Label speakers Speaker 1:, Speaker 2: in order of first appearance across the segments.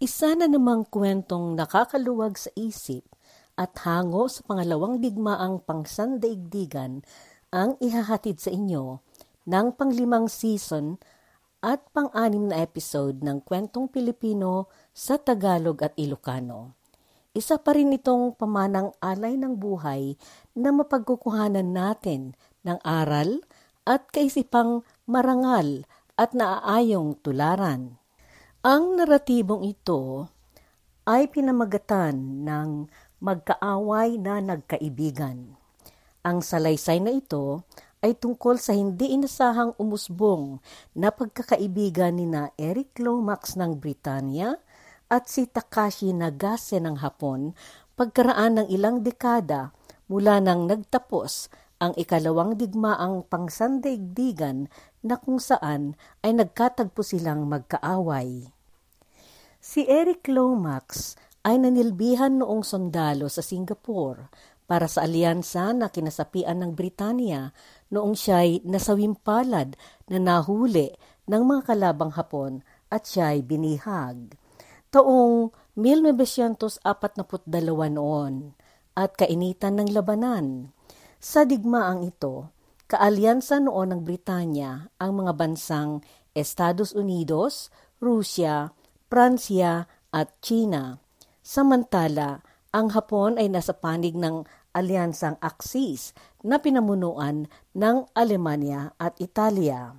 Speaker 1: Isa na namang kwentong nakakaluwag sa isip at hango sa pangalawang digmaang pangsandaigdigan ang ihahatid sa inyo ng panglimang season at pang-anim na episode ng Kwentong Pilipino sa Tagalog at Ilocano. Isa pa rin itong pamanang alay ng buhay na mapagkukuhanan natin ng aral at kaisipang marangal at naaayong tularan. Ang naratibong ito ay pinamagatan ng magkaaway na nagkaibigan. Ang salaysay na ito ay tungkol sa hindi inasahang umusbong na pagkakaibigan ni na Eric Lomax ng Britanya at si Takashi Nagase ng Hapon pagkaraan ng ilang dekada mula nang nagtapos ang ikalawang digmaang pangsandaigdigan na kung saan ay nagkatagpo silang magkaaway. Si Eric Lomax ay nanilbihan noong sundalo sa Singapore para sa alyansa na kinasapian ng Britanya noong siya'y nasawimpalad na nahuli ng mga kalabang Hapon at siya'y binihag. Taong 1942 noon at kainitan ng labanan sa digmaang ito, kaalyansa noon ng Britanya ang mga bansang Estados Unidos, Rusya, Pransya at China. Samantala, ang Hapon ay nasa panig ng alyansang Axis na pinamunuan ng Alemanya at Italia.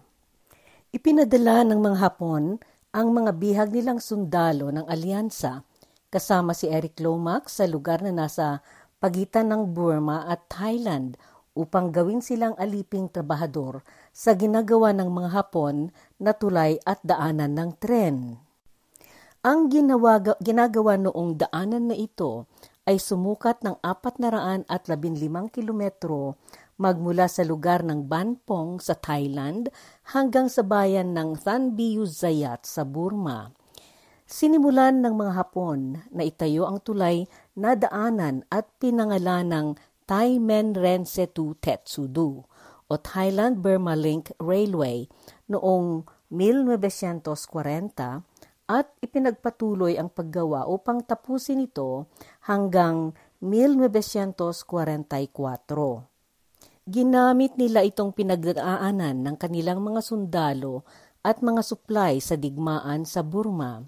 Speaker 1: Ipinadala ng mga Hapon ang mga bihag nilang sundalo ng alyansa kasama si Eric Lomax sa lugar na nasa pagitan ng Burma at Thailand upang gawin silang aliping trabahador sa ginagawa ng mga Hapon na tulay at daanan ng tren. Ang ginawa, ginagawa noong daanan na ito ay sumukat ng 415 kilometro magmula sa lugar ng Banpong sa Thailand hanggang sa bayan ng Thanbiyu Zayat sa Burma. Sinimulan ng mga Hapon na itayo ang tulay na daanan at pinangalan ng Taimen Rensetu Tetsudu o Thailand Burma Link Railway noong 1940 at ipinagpatuloy ang paggawa upang tapusin ito hanggang 1944. Ginamit nila itong pinagdaanan ng kanilang mga sundalo at mga supply sa digmaan sa Burma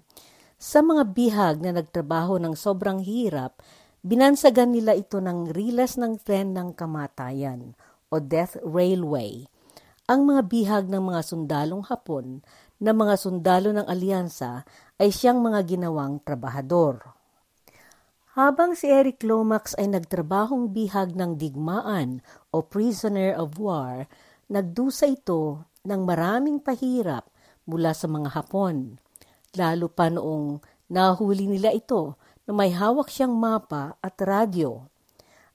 Speaker 1: sa mga bihag na nagtrabaho ng sobrang hirap, binansagan nila ito ng rilas ng tren ng kamatayan o Death Railway. Ang mga bihag ng mga sundalong Hapon na mga sundalo ng alyansa ay siyang mga ginawang trabahador. Habang si Eric Lomax ay nagtrabahong bihag ng digmaan o prisoner of war, nagdusa ito ng maraming pahirap mula sa mga Hapon lalo pa noong nahuli nila ito na may hawak siyang mapa at radyo.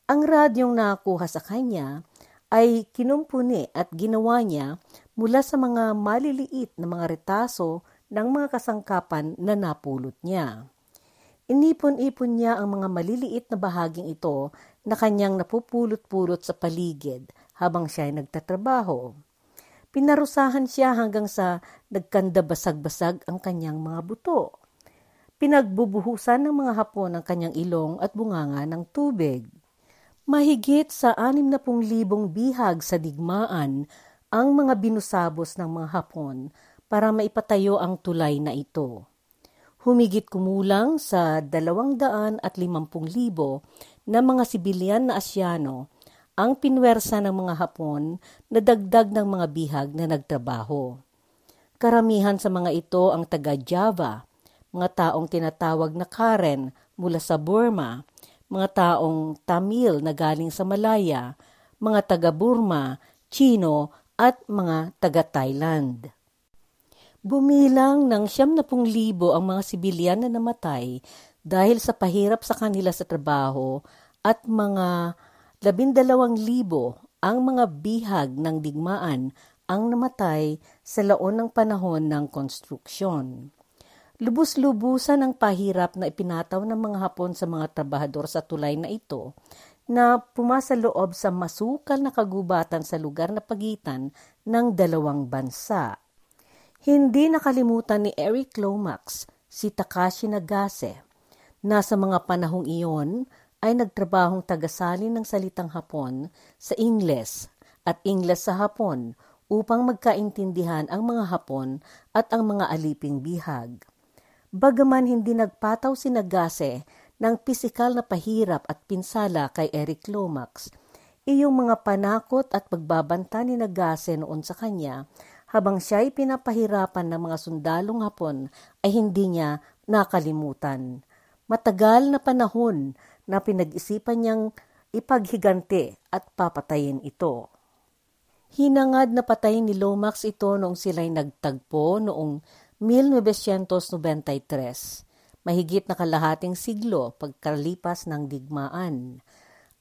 Speaker 1: Ang radyong nakuha sa kanya ay kinumpuni at ginawa niya mula sa mga maliliit na mga retaso ng mga kasangkapan na napulot niya. Inipon-ipon niya ang mga maliliit na bahaging ito na kanyang napupulot-pulot sa paligid habang siya ay nagtatrabaho. Pinarusahan siya hanggang sa nagkanda basag-basag ang kanyang mga buto. Pinagbubuhusan ng mga hapon ang kanyang ilong at bunganga ng tubig. Mahigit sa 60,000 bihag sa digmaan ang mga binusabos ng mga hapon para maipatayo ang tulay na ito. Humigit kumulang sa 250,000 na mga sibilyan na Asyano ang pinwersa ng mga Hapon na dagdag ng mga bihag na nagtrabaho. Karamihan sa mga ito ang taga-Java, mga taong tinatawag na Karen mula sa Burma, mga taong Tamil na galing sa Malaya, mga taga-Burma, Chino at mga taga-Thailand. Bumilang ng siyam na pung libo ang mga sibilyan na namatay dahil sa pahirap sa kanila sa trabaho at mga labindalawang libo ang mga bihag ng digmaan ang namatay sa laon ng panahon ng konstruksyon. Lubus-lubusan ang pahirap na ipinataw ng mga Hapon sa mga trabahador sa tulay na ito na pumasa loob sa masukal na kagubatan sa lugar na pagitan ng dalawang bansa. Hindi nakalimutan ni Eric Lomax si Takashi Nagase, na sa mga panahong iyon ay nagtrabahong tagasalin ng salitang Hapon sa Ingles at Ingles sa Hapon upang magkaintindihan ang mga Hapon at ang mga aliping bihag. Bagaman hindi nagpataw si Nagase ng pisikal na pahirap at pinsala kay Eric Lomax, iyong mga panakot at pagbabanta ni Nagase noon sa kanya habang siya ay pinapahirapan ng mga sundalong Hapon ay hindi niya nakalimutan. Matagal na panahon na pinag-isipan niyang ipaghigante at papatayin ito. Hinangad na patayin ni Lomax ito noong sila'y nagtagpo noong 1993, mahigit na kalahating siglo pagkalipas ng digmaan.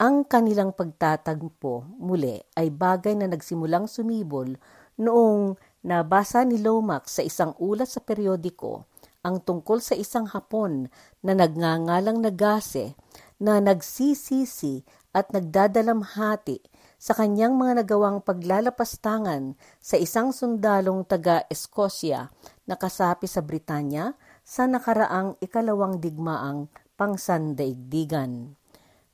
Speaker 1: Ang kanilang pagtatagpo muli ay bagay na nagsimulang sumibol noong nabasa ni Lomax sa isang ulat sa periodiko ang tungkol sa isang Hapon na nagngangalang Nagase na nagsisisi at nagdadalamhati sa kanyang mga nagawang paglalapastangan sa isang sundalong taga-Escosya na kasapi sa Britanya sa nakaraang ikalawang digmaang pangsandaigdigan.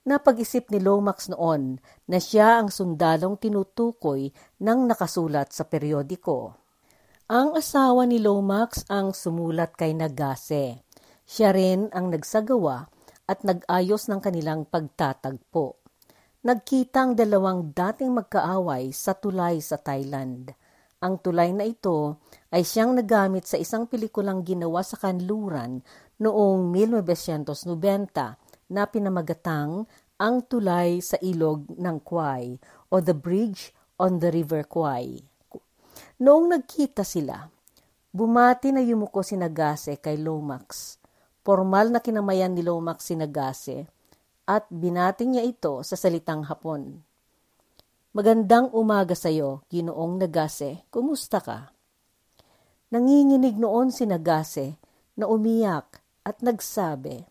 Speaker 1: Napag-isip ni Lomax noon na siya ang sundalong tinutukoy ng nakasulat sa periodiko. Ang asawa ni Lomax ang sumulat kay Nagase. Siya rin ang nagsagawa at nag-ayos ng kanilang pagtatagpo. Nagkita ang dalawang dating magkaaway sa tulay sa Thailand. Ang tulay na ito ay siyang nagamit sa isang pelikulang ginawa sa kanluran noong 1990 na pinamagatang Ang Tulay sa Ilog ng Kwai o The Bridge on the River Kwai. Noong nagkita sila, bumati na yumuko si Nagase kay Lomax. Formal na kinamayan ni Lomax si Nagase at binating niya ito sa salitang Hapon. Magandang umaga sa iyo, Ginoong Nagase. Kumusta ka? Nanginginig noon si Nagase na umiyak at nagsabi,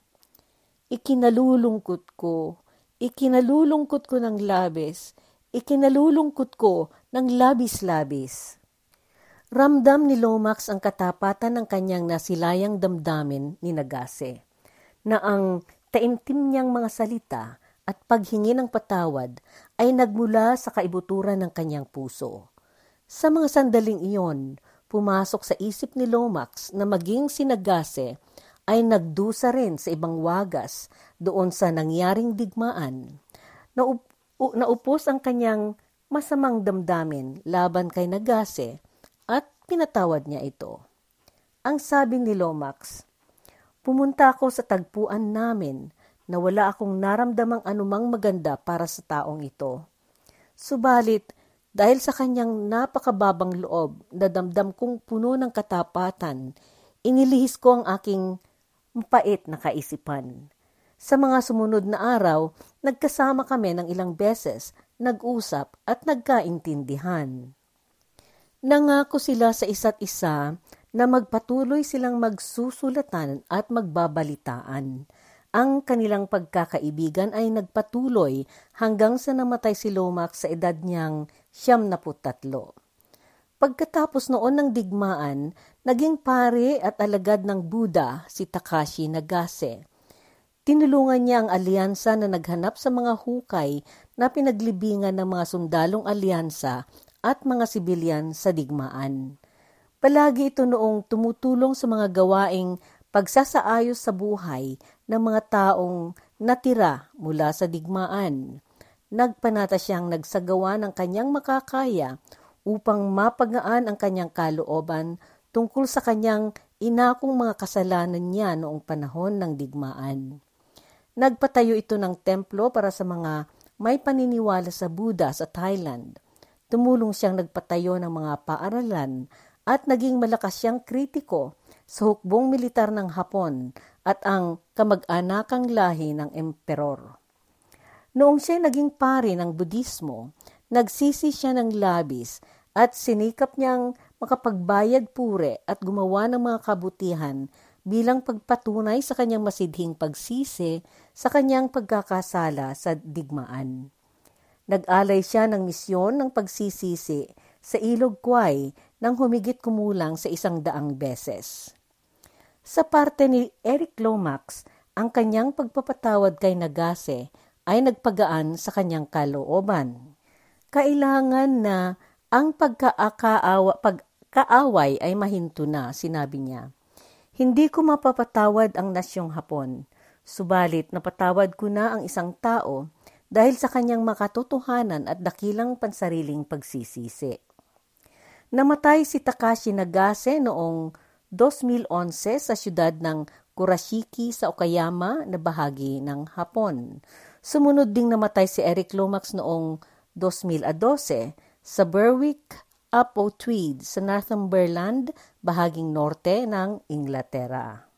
Speaker 1: Ikinalulungkot ko, ikinalulungkot ko ng labis, ikinalulungkot ko ng labis-labis. Ramdam ni Lomax ang katapatan ng kanyang nasilayang damdamin ni Nagase, na ang taimtim niyang mga salita at paghingi ng patawad ay nagmula sa kaibuturan ng kanyang puso. Sa mga sandaling iyon, pumasok sa isip ni Lomax na maging si Nagase ay nagdusa rin sa ibang wagas doon sa nangyaring digmaan. Naup- naupos ang kanyang masamang damdamin laban kay Nagase at pinatawad niya ito. Ang sabi ni Lomax, Pumunta ako sa tagpuan namin na wala akong naramdamang anumang maganda para sa taong ito. Subalit, dahil sa kanyang napakababang loob na damdam kong puno ng katapatan, inilihis ko ang aking mapait na kaisipan. Sa mga sumunod na araw, nagkasama kami ng ilang beses, nag-usap at nagkaintindihan. Nangako sila sa isa't isa na magpatuloy silang magsusulatan at magbabalitaan. Ang kanilang pagkakaibigan ay nagpatuloy hanggang sa namatay si Lomax sa edad niyang siyam na putatlo. Pagkatapos noon ng digmaan, naging pare at alagad ng Buddha si Takashi Nagase. Tinulungan niya ang alyansa na naghanap sa mga hukay na pinaglibingan ng mga sundalong alyansa at mga sibilyan sa digmaan. Palagi ito noong tumutulong sa mga gawaing pagsasaayos sa buhay ng mga taong natira mula sa digmaan. Nagpanata siyang nagsagawa ng kanyang makakaya upang mapagaan ang kanyang kalooban tungkol sa kanyang inakong mga kasalanan niya noong panahon ng digmaan. Nagpatayo ito ng templo para sa mga may paniniwala sa Buddha sa Thailand tumulong siyang nagpatayo ng mga paaralan at naging malakas siyang kritiko sa hukbong militar ng Hapon at ang kamag-anakang lahi ng emperor. Noong siya naging pari ng Budismo, nagsisi siya ng labis at sinikap niyang makapagbayad pure at gumawa ng mga kabutihan bilang pagpatunay sa kanyang masidhing pagsisi sa kanyang pagkakasala sa digmaan. Nag-alay siya ng misyon ng pagsisisi sa Ilog Kwai nang humigit kumulang sa isang daang beses. Sa parte ni Eric Lomax, ang kanyang pagpapatawad kay Nagase ay nagpagaan sa kanyang kalooban. Kailangan na ang pagkaawa, pagkaaway ay mahinto na, sinabi niya. Hindi ko mapapatawad ang nasyong Hapon, subalit napatawad ko na ang isang tao dahil sa kanyang makatotohanan at dakilang pansariling pagsisisi. Namatay si Takashi Nagase noong 2011 sa siyudad ng Kurashiki sa Okayama na bahagi ng Hapon. Sumunod ding namatay si Eric Lomax noong 2012 sa Berwick upon Tweed sa Northumberland, bahaging norte ng Inglaterra.